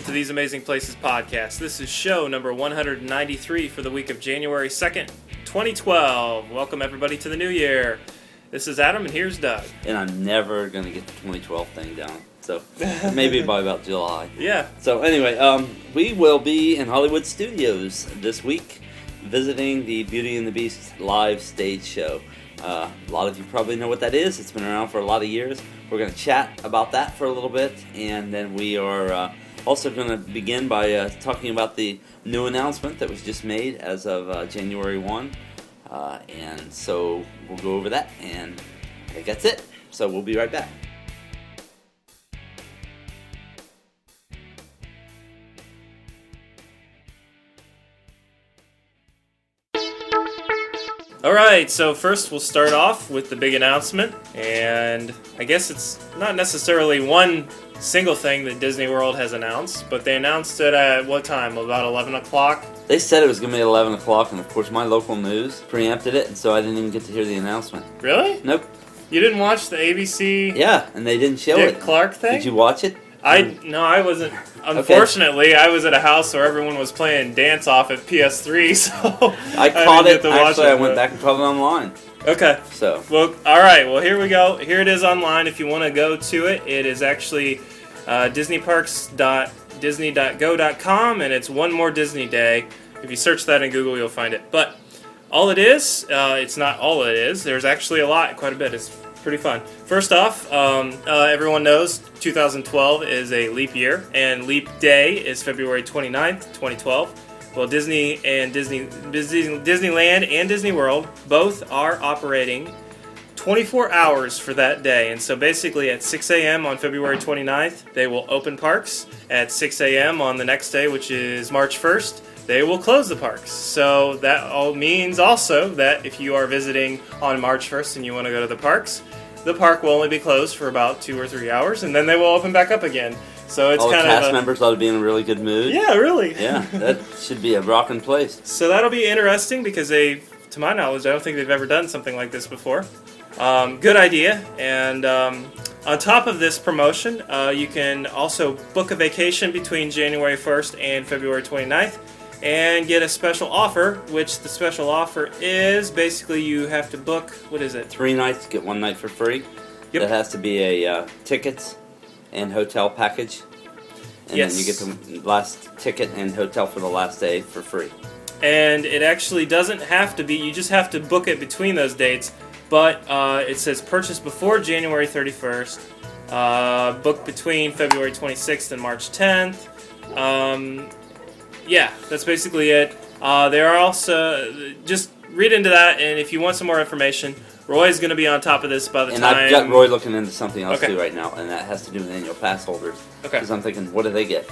welcome to These Amazing Places podcast. This is show number 193 for the week of January 2nd, 2012. Welcome, everybody, to the new year. This is Adam, and here's Doug. And I'm never going to get the 2012 thing down. So maybe by about July. Yeah. So anyway, um, we will be in Hollywood Studios this week visiting the Beauty and the Beast live stage show. Uh, a lot of you probably know what that is. It's been around for a lot of years. We're going to chat about that for a little bit, and then we are uh, also going to begin by uh, talking about the new announcement that was just made as of uh, January 1. Uh, and so we'll go over that, and I think that's it. So we'll be right back. All right, so first we'll start off with the big announcement, and I guess it's not necessarily one single thing that Disney World has announced, but they announced it at what time? About 11 o'clock? They said it was going to be 11 o'clock, and of course, my local news preempted it, and so I didn't even get to hear the announcement. Really? Nope. You didn't watch the ABC Yeah, and they didn't show Dick it. Clark thing? Did you watch it? I no, I wasn't. Unfortunately, I was at a house where everyone was playing dance off at PS3, so I caught get it. Actually, I went back and caught it online. Okay. So, Well, all right. Well, here we go. Here it is online. If you want to go to it, it is actually uh, DisneyParks.Disney.go.com, and it's one more Disney day. If you search that in Google, you'll find it. But all it is, uh, it's not all it is. There's actually a lot, quite a bit. It's pretty fun. First off, um, uh, everyone knows 2012 is a leap year, and leap day is February 29th, 2012. Well, Disney and Disney, Disney Disneyland and Disney World both are operating 24 hours for that day. And so basically at 6 a.m. on February 29th, they will open parks. At 6 a.m. on the next day, which is March 1st, they will close the parks. So that all means also that if you are visiting on March 1st and you want to go to the parks, the park will only be closed for about two or three hours, and then they will open back up again. So it's all the kind cast of a, members ought to be in a really good mood. yeah, really. Yeah, that should be a rocking place. So that'll be interesting because they, to my knowledge, I don't think they've ever done something like this before. Um, good idea. And um, on top of this promotion, uh, you can also book a vacation between January 1st and February 29th and get a special offer, which the special offer is basically you have to book, what is it? Three nights, get one night for free. Yep. That has to be a uh, tickets and hotel package. And Yes. then you get the last ticket and hotel for the last day for free. and it actually doesn't have to be you just have to book it between those dates but uh, it says purchase before january 31st uh, book between february 26th and march 10th um, yeah that's basically it uh, there are also just read into that and if you want some more information roy's going to be on top of this by the And time And I've got Roy looking into something else Okay. too right now, and that has to do with annual pass holders. Okay. Because I'm thinking, what do they get?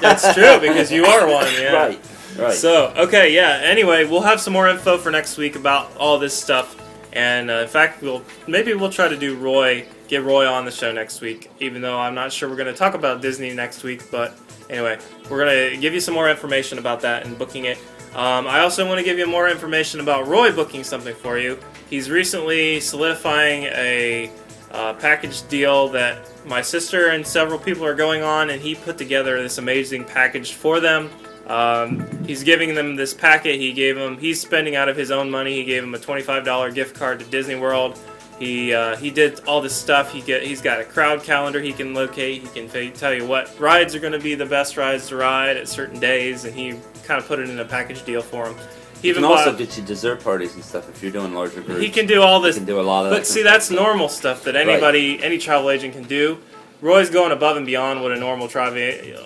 that's true because you are one yeah Right. Right. So, okay, yeah. Anyway, we'll have some more info for next week about all this stuff, and uh, in fact, we'll maybe we'll try to do Roy, get Roy on the show next week. Even though I'm not sure we're going to talk about Disney next week, but anyway, we're going to give you some more information about that and booking it. Um, I also want to give you more information about Roy booking something for you. He's recently solidifying a uh, package deal that my sister and several people are going on, and he put together this amazing package for them. Um, he's giving them this packet. He gave them. He's spending out of his own money. He gave them a twenty-five dollar gift card to Disney World. He uh, he did all this stuff. He get he's got a crowd calendar he can locate. He can tell you what rides are going to be the best rides to ride at certain days, and he kind of put it in a package deal for him. He even can also bought- get you dessert parties and stuff if you're doing larger groups. he can do all this can do a lot of but that see, that's stuff. normal stuff that anybody, any travel agent can do. Roy's going above and beyond what a normal travel.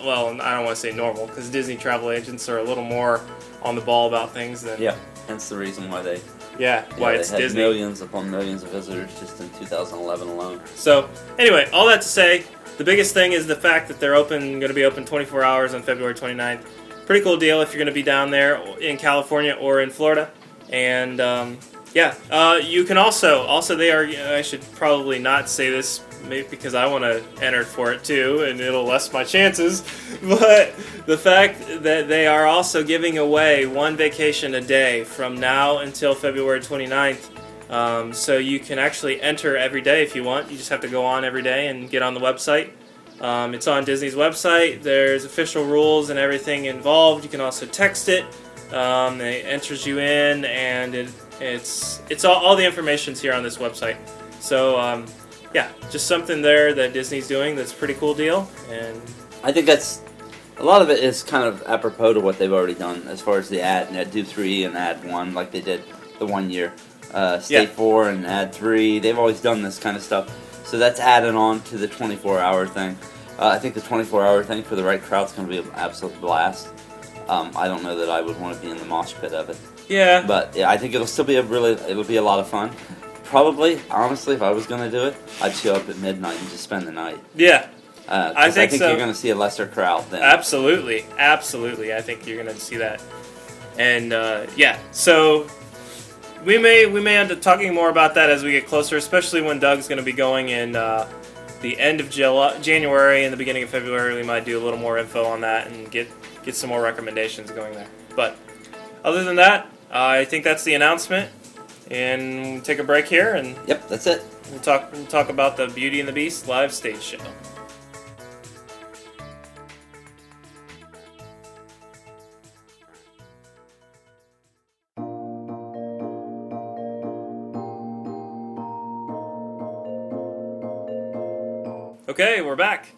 Well, I don't want to say normal because Disney travel agents are a little more on the ball about things than Yeah, hence the reason why they yeah, yeah, why they it's had Disney. millions upon millions of visitors just in 2011 alone. So anyway, all that to say, the biggest thing is the fact that they're open, going to be open 24 hours on February 29th. Pretty cool deal if you're going to be down there in California or in Florida. And um, yeah, uh, you can also also they are. I should probably not say this maybe because I want to enter for it too, and it'll less my chances. But the fact that they are also giving away one vacation a day from now until February 29th. Um, so you can actually enter every day if you want. You just have to go on every day and get on the website. Um, it's on Disney's website. There's official rules and everything involved. You can also text it. Um, it enters you in, and it, it's it's all, all the information's here on this website. So um, yeah, just something there that Disney's doing that's a pretty cool deal. And I think that's a lot of it is kind of apropos to what they've already done as far as the ad and ad do three and ad one, like they did the one year. Uh, State Yeah. four and ad three, they've always done this kind of stuff. So that's added on to the 24 hour thing. Uh, I think the 24 hour thing for the right crowd's going to be an absolute blast. Um, I don't know that I would want to be in the mosh pit of it, yeah, but yeah, I think it'll still be a really, it'll be a lot of fun. Probably, honestly, if I was going to do it, I'd show up at midnight and just spend the night. yeah, Uh, 'cause I think so. you're going to see a lesser crowd then. Absolutely, absolutely. I think you're gonna see that, and uh, yeah. So we may we may end up talking more about that as we get closer, especially when Doug's gonna be going in uh, the end of Jul- January and the beginning of February. We might do a little more info on that and get get some more recommendations going there. But other than that, I think that's the announcement, and take a break here and Yep, that's it. we'll talk we'll talk about the Beauty and the Beast live stage show. Okay, we're back,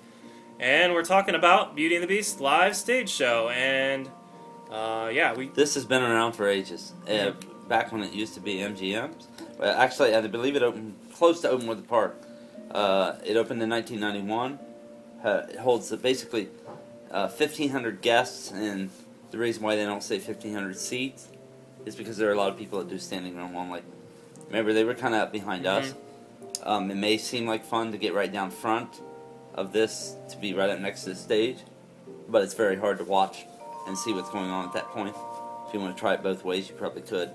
and we're talking about Beauty and the Beast live stage show, and uh, yeah, we This has been around for ages. Uh, back when it used to be MGM's. Well, actually, I believe it opened close to open with the park. Uh, it opened in 1991. Uh, it holds uh, basically uh, 1,500 guests, and the reason why they don't say 1,500 seats is because there are a lot of people that do standing room only. Remember, they were kind of behind us. Um, it may seem like fun to get right down front of this to be right up next to the stage, but it's very hard to watch and see what's going on at that point. If you want to try it both ways, you probably could.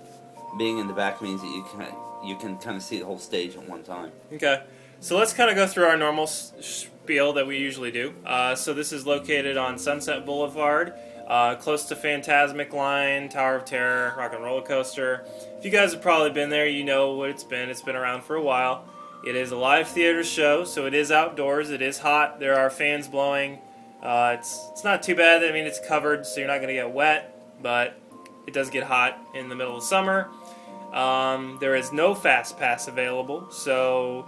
Being in the back means that you can you can kind of see the whole stage at one time. Okay, so let's kind of go through our normal spiel that we usually do. Uh, so this is located on Sunset Boulevard, uh, close to Fantasmic Line, Tower of Terror, Rock and Roller Coaster. If you guys have probably been there, you know what it's been. It's been around for a while. It is a live theater show, so it is outdoors. It is hot. There are fans blowing. Uh, it's it's not too bad. I mean, it's covered, so you're not going to get wet, but it does get hot in the middle of summer. Um, there is no fast pass available, so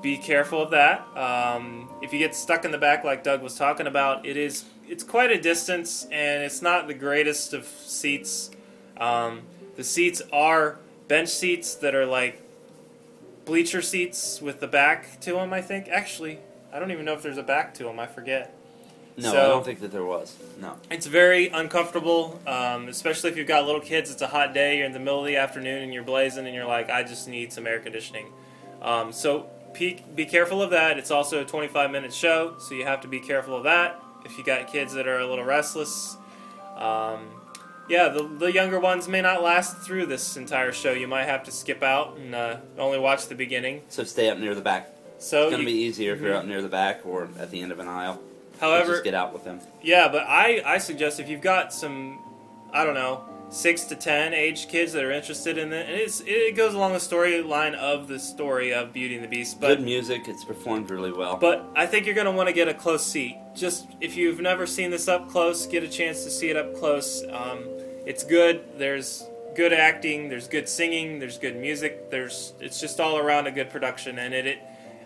be careful of that. Um, if you get stuck in the back, like Doug was talking about, it is it's quite a distance, and it's not the greatest of seats. Um, the seats are bench seats that are like bleacher seats with the back to them. I think actually, I don't even know if there's a back to them. I forget. No, So- I don't think that there was. No. It's very uncomfortable, um, especially if you've got little kids. It's a hot day. You're in the middle of the afternoon and you're blazing, and you're like, I just need some air conditioning. Um, so be, be careful of that. It's also a 25 minute show, so you have to be careful of that. If you got kids that are a little restless, um, yeah, the, the younger ones may not last through this entire show. You might have to skip out and uh, only watch the beginning. So stay up near the back. So, It's gonna you- be easier if you're Mhm. up near the back or at the end of an aisle. However, just get out with them. Yeah, but I, I suggest if you've got some, I don't know, six to ten age kids that are interested in it, and it's, it goes along the storyline of the story of Beauty and the Beast. But Good music. It's performed really well. but I think you're gonna want to get a close seat. Just if you've never seen this up close, get a chance to see it up close. Um, it's good. There's good acting. There's good singing. There's good music. There's it's just all around a good production, and it. it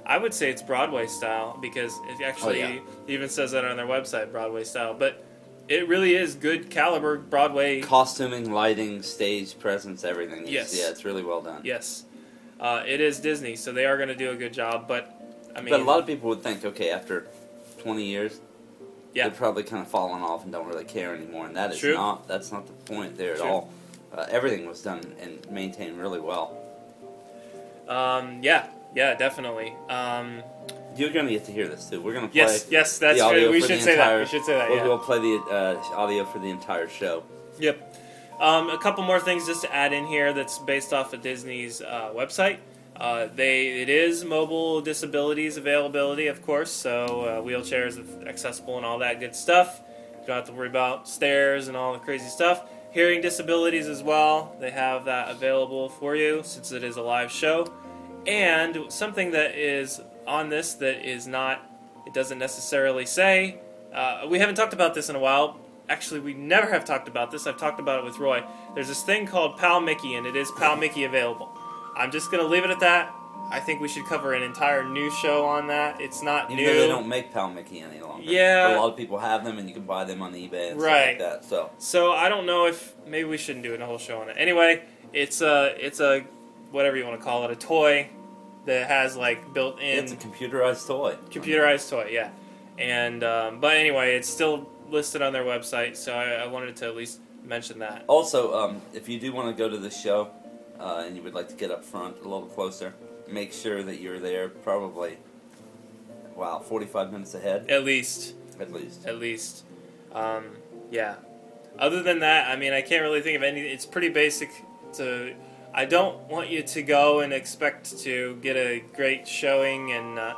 I would say it's Broadway style because it actually Oh, yeah. even says that on their website, Broadway style. But it really is good caliber Broadway. Costuming, lighting, stage presence, everything. Yes. Yeah, it's really well done. Yes, uh, it is Disney, so they are going to do a good job. But I mean, but a lot of people would think, okay, after 20 years, Yeah. they're probably kind of falling off and don't really care anymore. And that is True. not. That's not the point there at all. Uh, everything was done and maintained really well. um, yeah, yeah, definitely. Um, You're going to get to hear this too. We're going to play. yes, yes, that's the audio true. We should say that. We should say that. We'll, Yeah. we'll play the uh, audio for the entire show. Yep. Um, a couple more things just to add in here that's based off of Disney's uh, website. Uh, they it is mobile disabilities availability, of course, so uh, wheelchairs accessible and all that good stuff. You don't have to worry about stairs and all the crazy stuff. Hearing disabilities as well, they have that available for you since it is a live show. And something that is on this that is not It doesn't necessarily say. Uh, we haven't talked about this in a while. Actually, we never have talked about this. I've talked about it with Roy. There's this thing called Pal Mickey, and it is Pal Mickey available. I'm just gonna leave it at that. I think we should cover an entire new show on that. It's not Even new. though they don't make Pal Mickey any longer. Yeah. a lot of people have them, and you can buy them on eBay and Right. stuff like that. So So I don't know if maybe we shouldn't do a whole show on it. Anyway, it's a it's a whatever you want to call it, a toy that has like built-in it's a computerized toy. computerized toy. Yeah, and um, but anyway, it's still listed on their website, so I, I wanted to at least mention that. Also, um, if you do want to go to the show uh, and you would like to get up front a little closer, make sure that you're there probably, wow, 45 minutes ahead At least, at least. at least, um, yeah. Other than that, I mean, I can't really think of any. It's pretty basic. To I don't want you to go and expect to get a great showing and uh,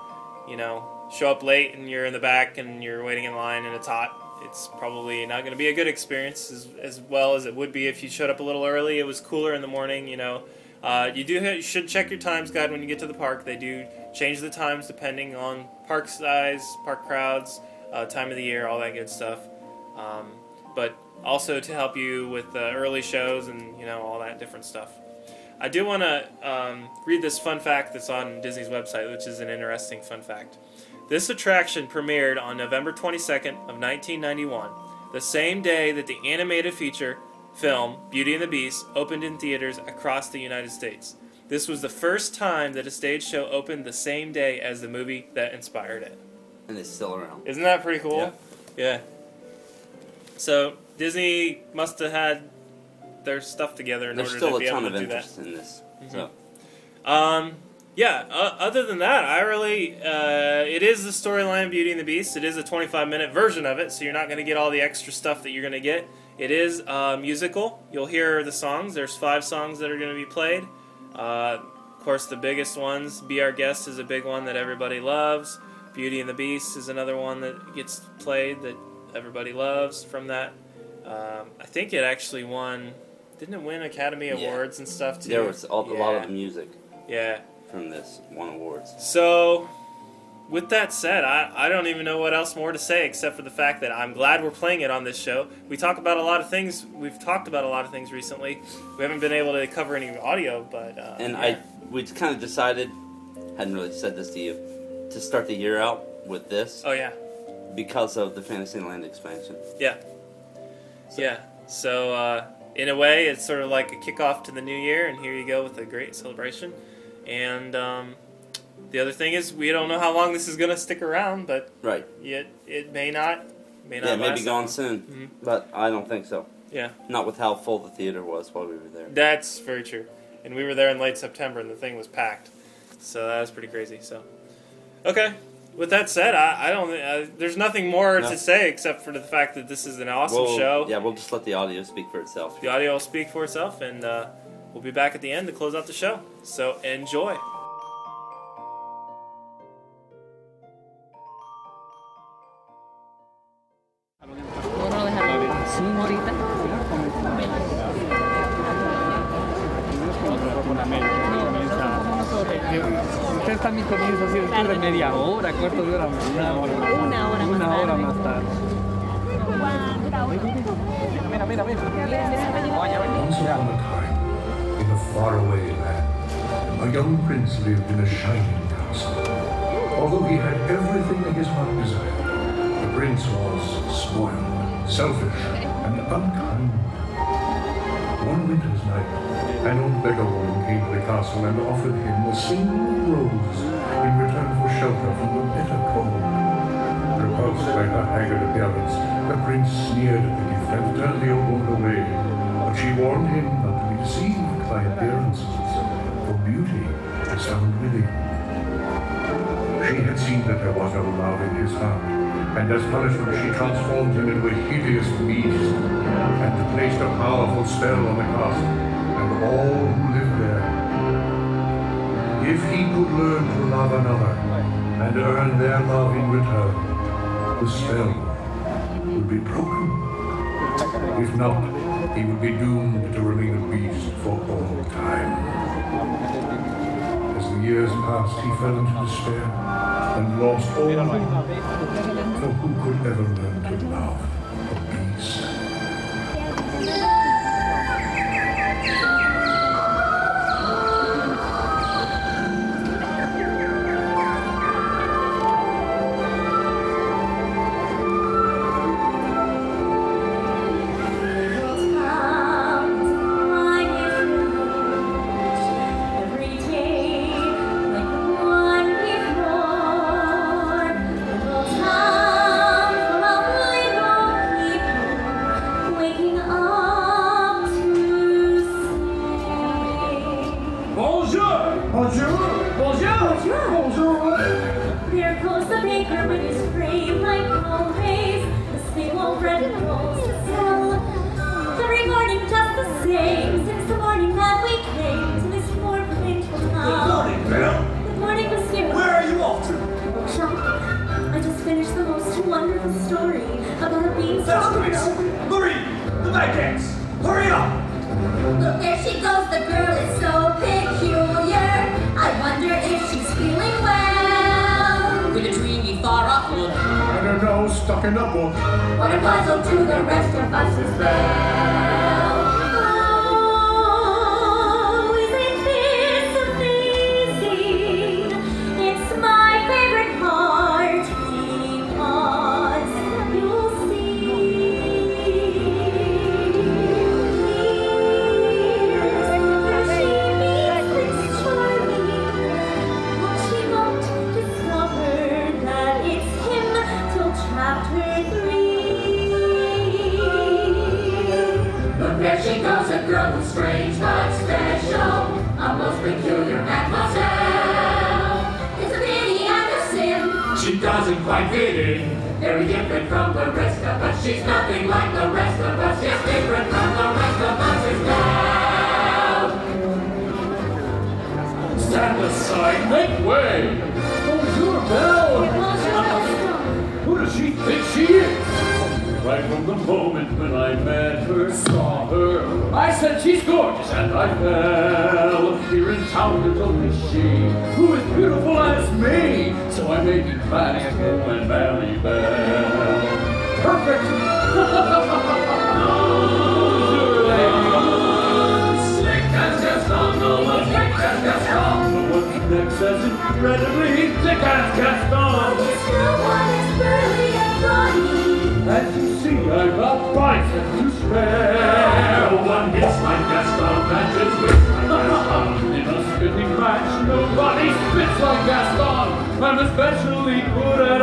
you know show up late and you're in the back and you're waiting in line and it's hot. It's probably not going to be a good experience as, as well as it would be if you showed up a little early. It was cooler in the morning, you know. Uh, you do you should check your times guide when you get to the park. They do change the times depending on park size, park crowds, uh, time of the year, all that good stuff. Um, but also to help you with the early shows and you know all that different stuff. I do want to um, read this fun fact that's on Disney's website, which is an interesting fun fact. This attraction premiered on November 22nd of 1991, the same day that the animated feature film Beauty and the Beast opened in theaters across the United States. This was the first time that a stage show opened the same day as the movie that inspired it. And it's still around. Isn't that pretty cool? Yeah. Yeah. So Disney must have had their stuff together in There's order to be able to do that. still a ton of interest in this. So, Um, yeah. Uh, other than that, I really uh, it is the storyline of Beauty and the Beast. It is a 25 minute version of it, so you're not going to get all the extra stuff that you're going to get. It is uh, musical. You'll hear the songs. There's five songs that are going to be played. Uh, of course, the biggest ones. "Be Our Guest" is a big one that everybody loves. "Beauty and the Beast" is another one that gets played that everybody loves. From that, um, I think it actually won. Didn't it win Academy Yeah. Awards and stuff too? there was all, a lot of the music Yeah. from this won awards. So, with that said, I, I don't even know what else more to say except for the fact that I'm glad we're playing it on this show. We talk about a lot of things. We've talked about a lot of things recently. We haven't been able to cover any audio, but uh, And yeah. I, we kind of decided, hadn't really said this to you, to start the year out with this oh yeah, because of the Fantasyland expansion. yeah, yeah. So uh, in a way, it's sort of like a kickoff to the new year, and here you go with a great celebration. And um, the other thing is, we don't know how long this is going to stick around, but Right. it it may not, may not. Yeah, maybe last that gone soon, Mhm. but I don't think so. Yeah. Not with how full the theater was while we were there. That's very true. And we were there in late September, and the thing was packed. So that was pretty crazy. So, okay. With that said, I, I don't. Uh, there's nothing more No. to say except for the fact that this is an awesome We'll- show. Yeah, we'll just let the audio speak for itself. The audio will speak for itself, and uh, we'll be back at the end to close out the show. So enjoy. Comienzo de media hora, cuarto de hora, una hora. Una hora más Una hora tarde. más tarde. Mira, mira, mira. Once upon a time, in a faraway land, a young prince lived in a shining castle. Although he had everything that his heart desired, the prince was spoiled, selfish, and unkind. One winter's night, an old beggar woman came to the castle and offered him a single rose in return for shelter from the bitter cold. Repulsed by her haggard appearance, the prince sneered at the gift and turned the old woman away. But she warned him not to be deceived by appearances, for beauty is found within. She had seen that there was no love in his heart, and as punishment she transformed him into a hideous beast, and placed a powerful spell on the castle and all who lived there. If he could learn to love another and earn their love in return, the spell would be broken. If not, he would be doomed to remain a beast for all time. As the years passed, he fell into despair and lost all hope. For who could ever learn to love a beast? to spare. One hits my matches with my nobody Gaston. I'm especially good at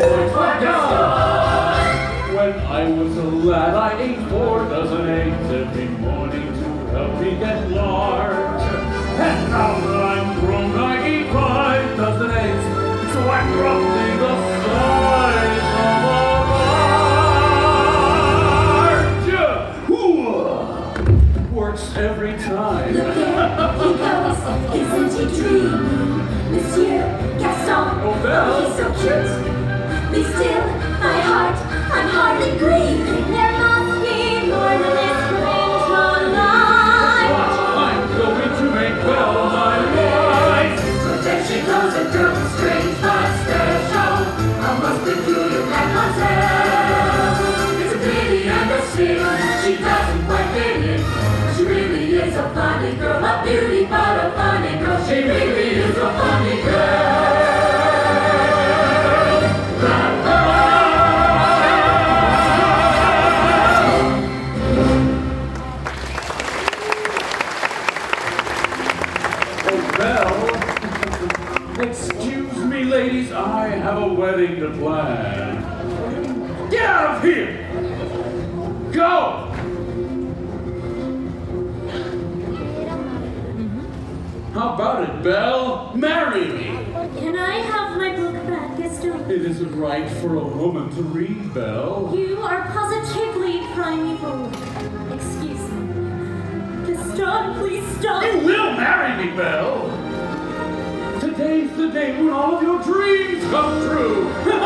points for Gaston. When I was a lad, I ate four dozen eggs every morning to help me get large. And now that I'm grown, I eat five dozen eggs. So I'm grown. Oh, he's so cute. Be still, my heart, I'm hardly breathing. There must be more to this strange one night. Watch mine, going to make well my life. But there she goes and does strange monster show. I must be peculiar like myself. It's a pity and a sin, she doesn't quite fit in. She really is a funny girl, a beauty, but a funny girl. She really is a funny girl. Belle. Today's the day when all of your dreams come true.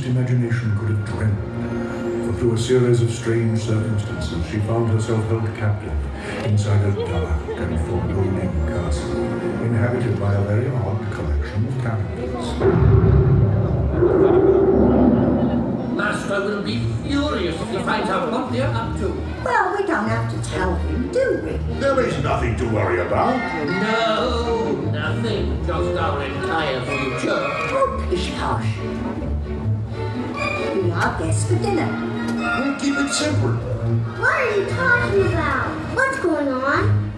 Wildest imagination could have dreamed. For through a series of strange circumstances, she found herself held captive inside a dark and foreboding castle, inhabited by a very odd collection of characters. Master will be furious if he finds out what they're up to. Well, we don't have to tell him, do we? There is nothing to worry about. No, nothing. Just our entire future. Oh, pish posh. Be our guest for dinner. We'll keep it simple. What are you talking about? What's going on?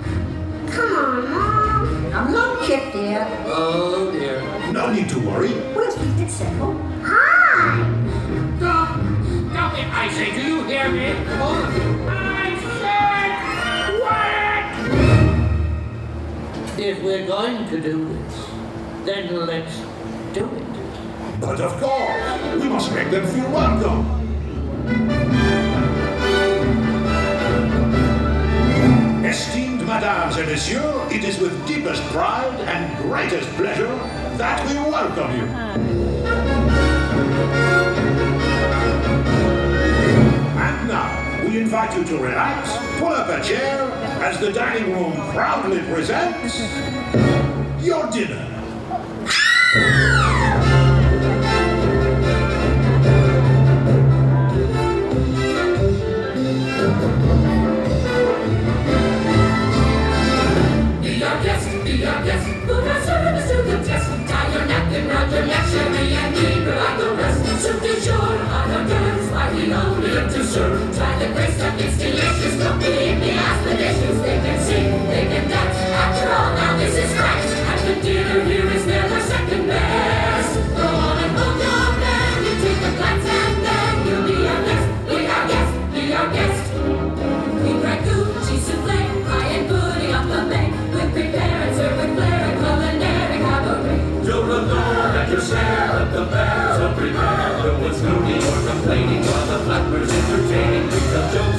Come on, Mom. I'm not Chip, dear. Oh dear. No need to worry. We'll keep it simple. Hi. Stop! Stop it, I say. Do you hear me? All. I said quiet! If we're going to do this, then let's do it. But of course, we must make them feel welcome. Esteemed madames and messieurs, it is with deepest pride and greatest pleasure that we welcome you. And now, we invite you to relax, pull up a chair, as the dining room proudly presents your dinner. Try the great stuff, it's delicious. Your share of the bears are prepared. No one's or complaining while the flappers entertaining. We tell jokes.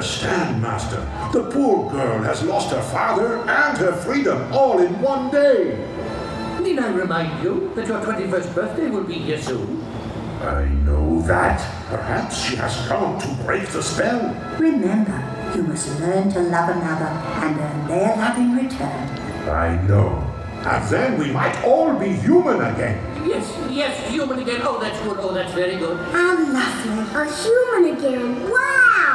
Understand, Master. The poor girl has lost her father and her freedom all in one day. Need I remind you that your 21st birthday will be here soon? I know that. Perhaps she has come to break the spell. Remember, you must learn to love another and earn their love in return. I know. And then we might all be human again. Yes, yes, human again. Oh, that's good. Oh, that's very good. How lovely. A human again. Wow!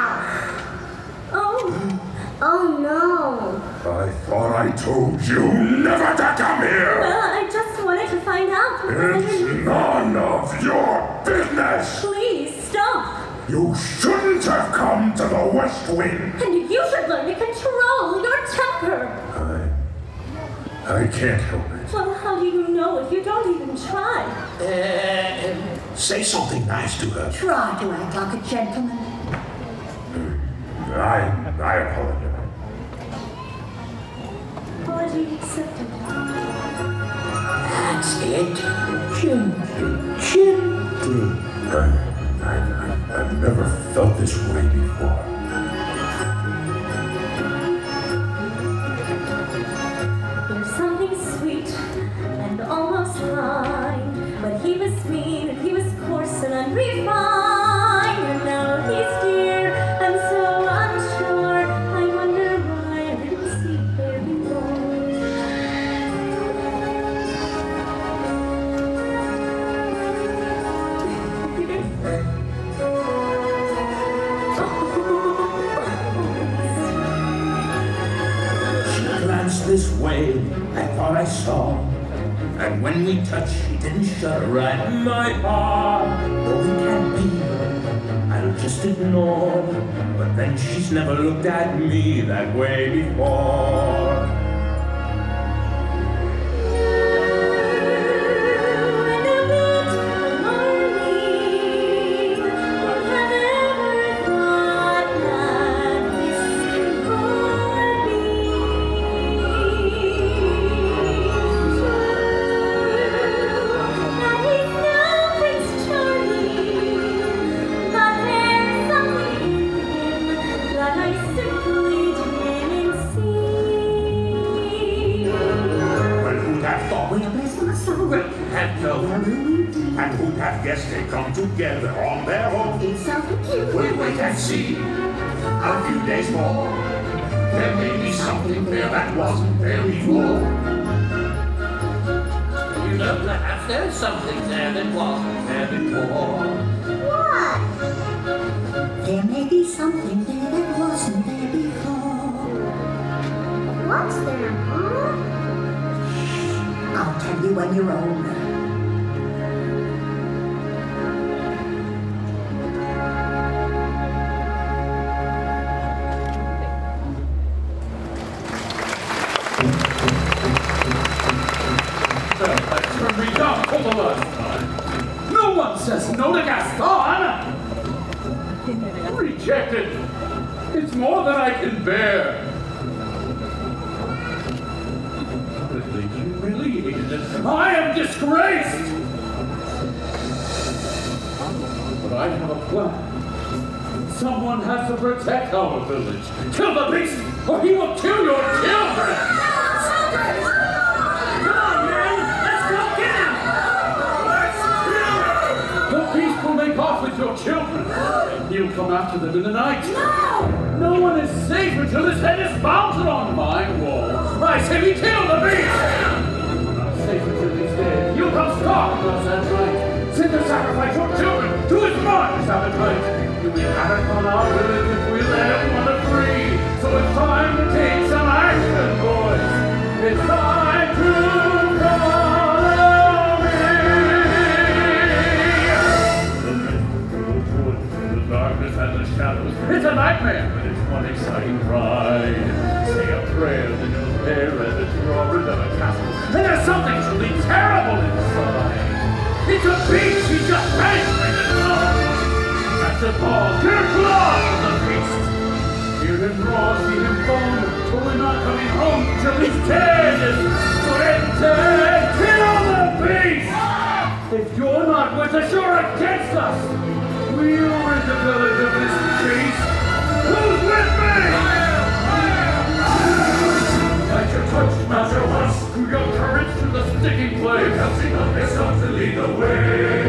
Oh, oh no. I thought I told you never to come here. Well, I just wanted to find out. It's none of your business. Please stop. You shouldn't have come to the West Wing. And you should learn to control your temper. I, I can't help it. Well, how do you know if you don't even try? Uh, Say something nice to her. Try to act like a gentleman. I, I apologize. Apology accepted. that's it. Gently, gently. I, I, I've never felt this way before. Didn't right my heart. Though it can't be, I'll just ignore. But then she's never looked at me that way before. And who'd have guessed they'd come together on their own? It's so cute. We'll wait and see. A few days more. There may be something there that wasn't there before. You know, perhaps there's something there that wasn't there before. What? There may be something there that wasn't there before. What's there, huh? I'll tell you when you're older. Village. Kill the beast, or he will kill your children! Come on, men! Let's go get him! The beast will make off with your children. And he'll come after them in the night. No! No one is safe until his head is mounted on my wall. I say we kill the beast! Not safe until he's dead. He'll come stalking us at night. Send the sacrifice your children to his martyrs appetite. You'll be havoc on our village if we let him run free. So it's time to take some action, boys. It's time to follow me. The darkness and the shadows. It's a nightmare, but it's one exciting ride. Say a prayer, then you'll at the drawbridge of a castle. And there's something truly terrible inside. It's a beast you just lights have fallen. Here flies the beast. Hear him roar, see him foam, but we're not coming home till he's dead. So enter and kill the beast. If you're not with us, you're against us. We're in the village of this beast. Who's with me? Let your touch master once through your courage to the sticking flame. Helping others to lead the way.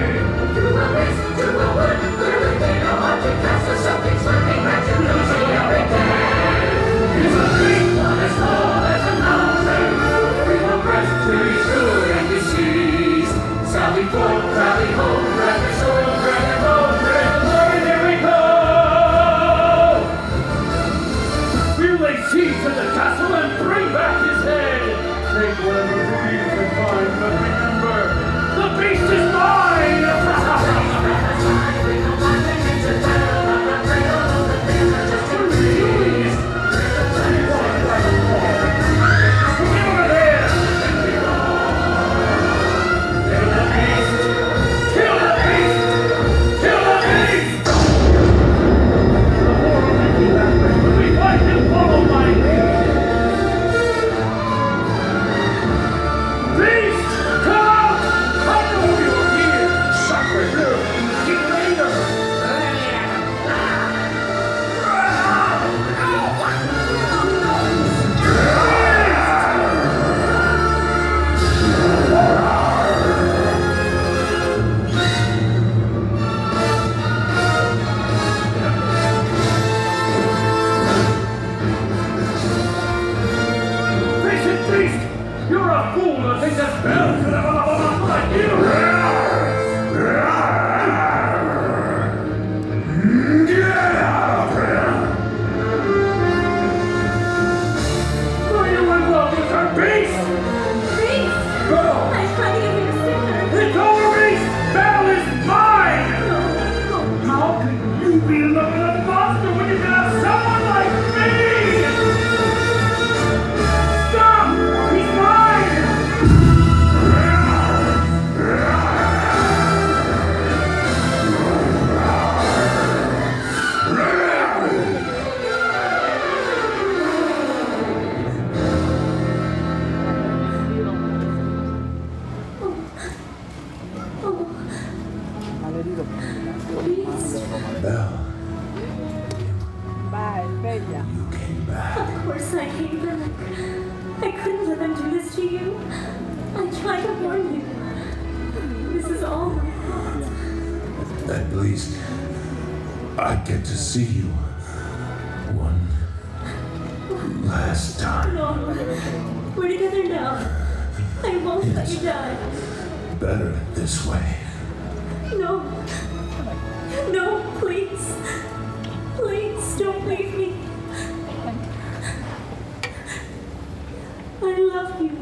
I get to see you one last time. No, we're together now. I won't it's let you die. Better this way. No. No, please. Please don't leave me. I love you.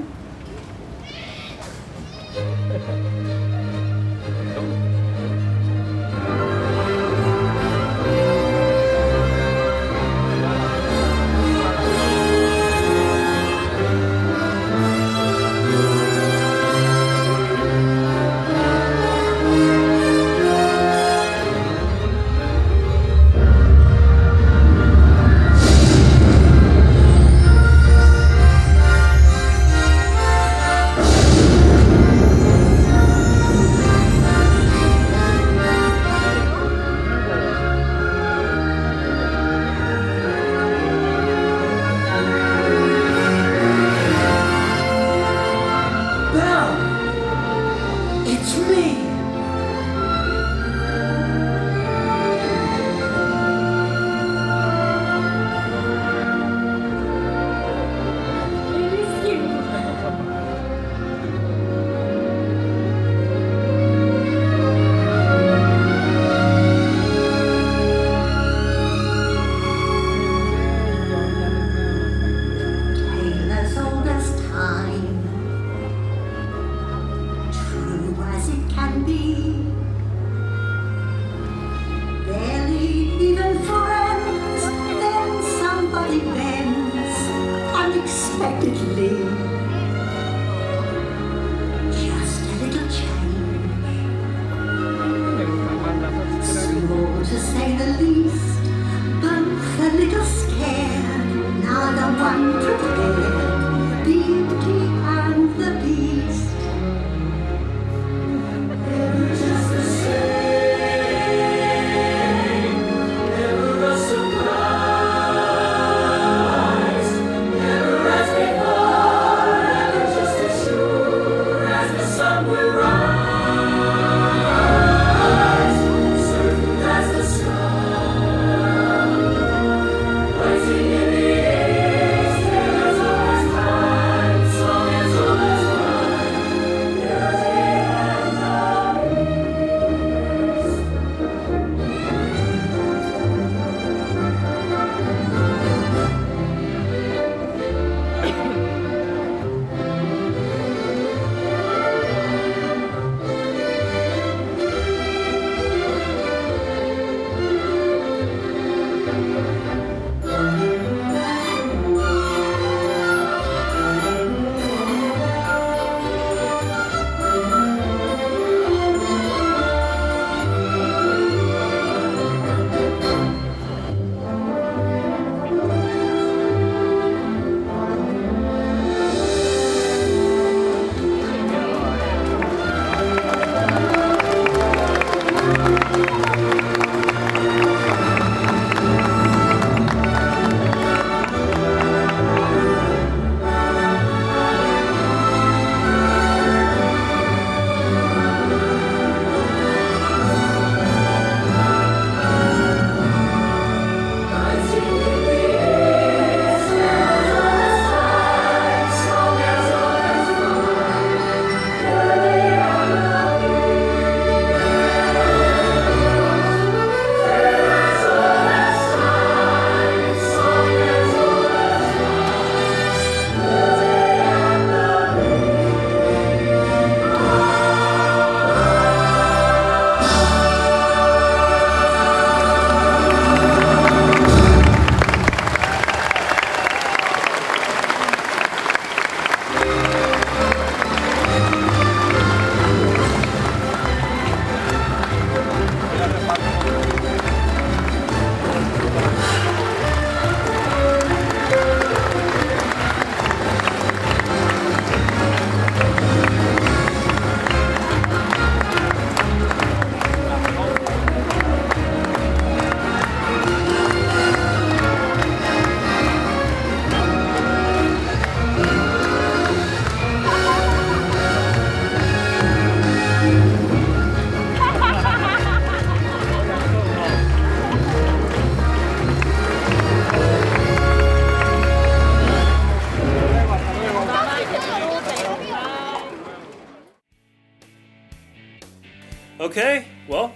Okay, well,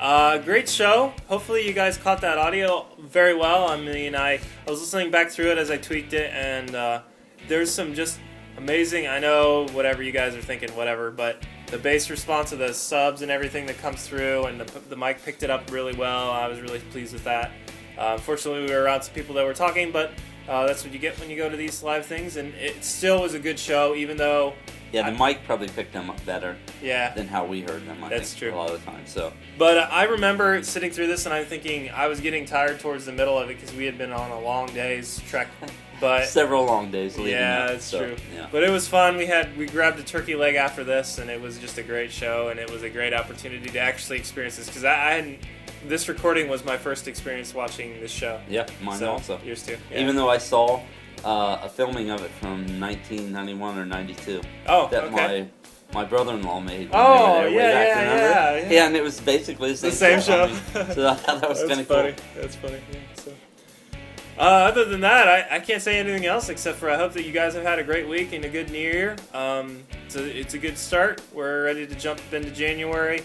uh, great show. Hopefully, you guys caught that audio very well. I mean, I, I was listening back through it as I tweaked it, and uh, there's some just amazing. I know whatever you guys are thinking, whatever, but the bass response of the subs and everything that comes through, and the, the mic picked it up really well. I was really pleased with that. Uh, unfortunately, we were around some people that were talking, but uh, that's what you get when you go to these live things, and it still was a good show, even though. Yeah, the mic probably picked them up better Yeah. than how we heard them. I That's think, true. A lot of the time. So But uh, I remember sitting through this and I'm thinking I was getting tired towards the middle of it because we had been on a long day's trek. But several long days leading yeah, it's so, true. Yeah. But it was fun. We had we grabbed a turkey leg after this, and it was just a great show, and it was a great opportunity to actually experience this because I, I hadn't. This recording was my first experience watching this show. Yeah, mine So, also. Yours too. Yeah. Even though I saw uh, a filming of it from 1991 or 92. Oh, that okay. my my brother-in-law made. Oh, way yeah, yeah, yeah, yeah. and it was basically the the same, same show. So I thought that was kind of funny. cool. That's funny. Yeah, so. Uh, other than that, I, I can't say anything else except for I hope that you guys have had a great week and a good New Year. Um, it's, a, it's a good start. We're ready to jump into January.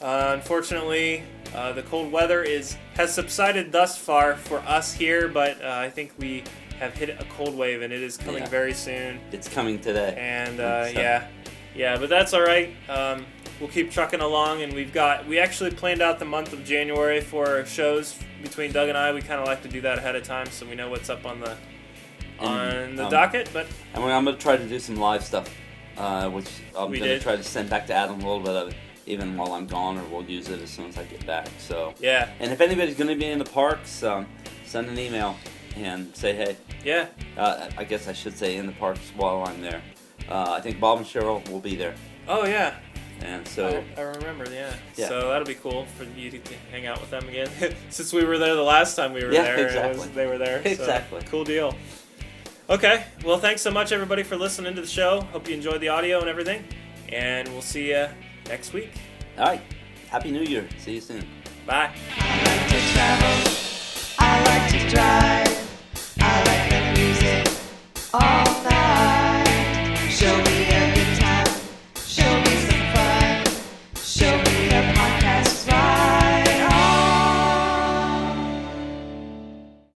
Uh, unfortunately, uh, the cold weather is has subsided thus far for us here, but uh, I think we have hit a cold wave and it is coming Yeah. very soon. It's coming today. And uh, So- yeah, yeah, but that's all right. Um, we'll keep trucking along, and we've got we actually planned out the month of January for shows between Doug and I. We kind of like to do that ahead of time, so we know what's up on the on And, the um, docket. But And I'm going to try to do some live stuff, uh, which I'm going to did. try to send back to Adam a little bit of it, even while I'm gone, or we'll use it as soon as I get back. So Yeah. And if anybody's going to be in the parks, um, send an email, and say hey. Yeah. Uh, I guess I should say in the parks while I'm there. Uh, I think Bob and Cheryl will be there. Oh yeah. And so I, I remember, yeah. yeah. So that'll be cool for you to hang out with them again. Since we were there the last time we were yeah, there, exactly. Was, they were there. So. Exactly. Cool deal. Okay, well, thanks so much, everybody, for listening to the show. Hope you enjoyed the audio and everything. And we'll see you next week. All right. Happy New Year. See you soon. Bye all night.